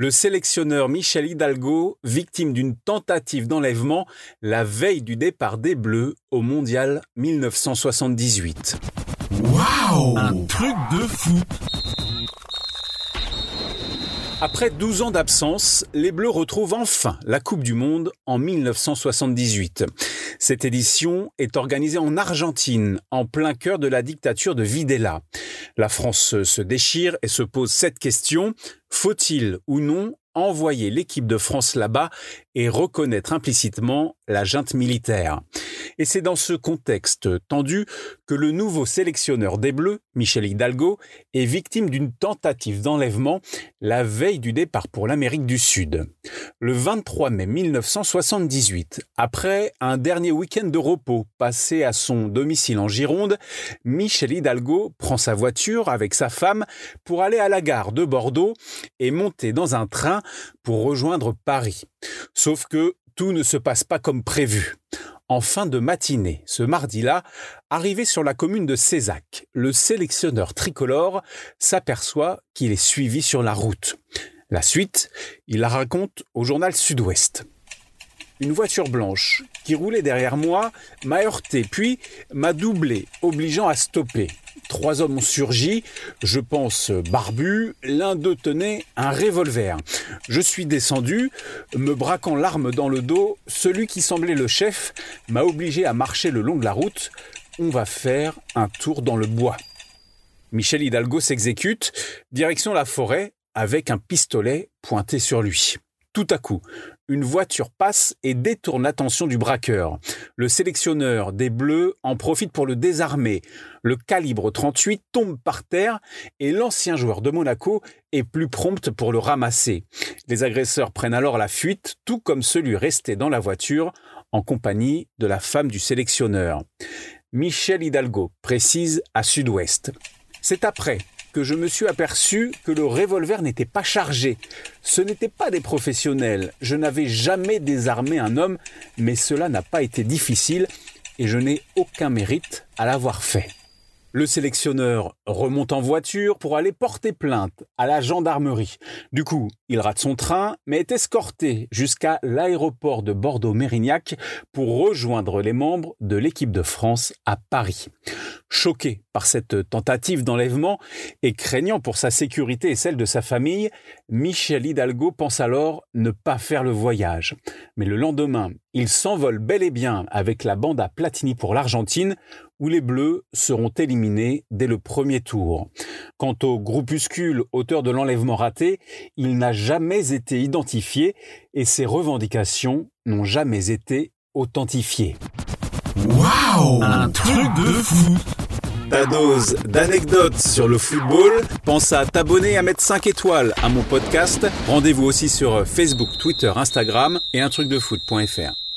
Le sélectionneur Michel Hidalgo, victime d'une tentative d'enlèvement la veille du départ des Bleus au Mondial 1978. Waouh Un truc de fou Après 12 ans d'absence, les Bleus retrouvent enfin la Coupe du Monde en 1978. Cette édition est organisée en Argentine, en plein cœur de la dictature de Videla. La France se déchire et se pose cette question. Faut-il ou non envoyer l'équipe de France là-bas et reconnaître implicitement la junte militaire. Et c'est dans ce contexte tendu que le nouveau sélectionneur des Bleus, Michel Hidalgo, est victime d'une tentative d'enlèvement la veille du départ pour l'Amérique du Sud. Le 23 mai 1978, après un dernier week-end de repos passé à son domicile en Gironde, Michel Hidalgo prend sa voiture avec sa femme pour aller à la gare de Bordeaux et monter dans un train pour rejoindre Paris. Sauf que tout ne se passe pas comme prévu. En fin de matinée, ce mardi-là, arrivé sur la commune de Cézac, le sélectionneur tricolore s'aperçoit qu'il est suivi sur la route. La suite, il la raconte au journal Sud-Ouest. Une voiture blanche qui roulait derrière moi m'a heurté, puis m'a doublé, obligeant à stopper. Trois hommes ont surgi, je pense barbus, l'un d'eux tenait un revolver. Je suis descendu, me braquant l'arme dans le dos, celui qui semblait le chef m'a obligé à marcher le long de la route. On va faire un tour dans le bois. Michel Hidalgo s'exécute, direction la forêt, avec un pistolet pointé sur lui. Tout à coup, une voiture passe et détourne l'attention du braqueur. Le sélectionneur des Bleus en profite pour le désarmer. Le calibre 38 tombe par terre et l'ancien joueur de Monaco est plus prompt pour le ramasser. Les agresseurs prennent alors la fuite, tout comme celui resté dans la voiture en compagnie de la femme du sélectionneur. Michel Hidalgo précise à Sud-Ouest. C'est après je me suis aperçu que le revolver n'était pas chargé. Ce n'étaient pas des professionnels. Je n'avais jamais désarmé un homme, mais cela n'a pas été difficile et je n'ai aucun mérite à l'avoir fait. Le sélectionneur remonte en voiture pour aller porter plainte à la gendarmerie. Du coup, il rate son train, mais est escorté jusqu'à l'aéroport de Bordeaux-Mérignac pour rejoindre les membres de l'équipe de France à Paris. Choqué par cette tentative d'enlèvement et craignant pour sa sécurité et celle de sa famille, Michel Hidalgo pense alors ne pas faire le voyage. Mais le lendemain, il s'envole bel et bien avec la bande à Platini pour l'Argentine, où les Bleus seront éliminés dès le premier tour. Quant au groupuscule auteur de l'enlèvement raté, il n'a jamais été identifié et ses revendications n'ont jamais été authentifiées. Waouh Un truc de fou ta dose d'anecdotes sur le football. Pense à t'abonner à mettre 5 étoiles à mon podcast. Rendez-vous aussi sur Facebook, Twitter, Instagram et un truc de foot.fr.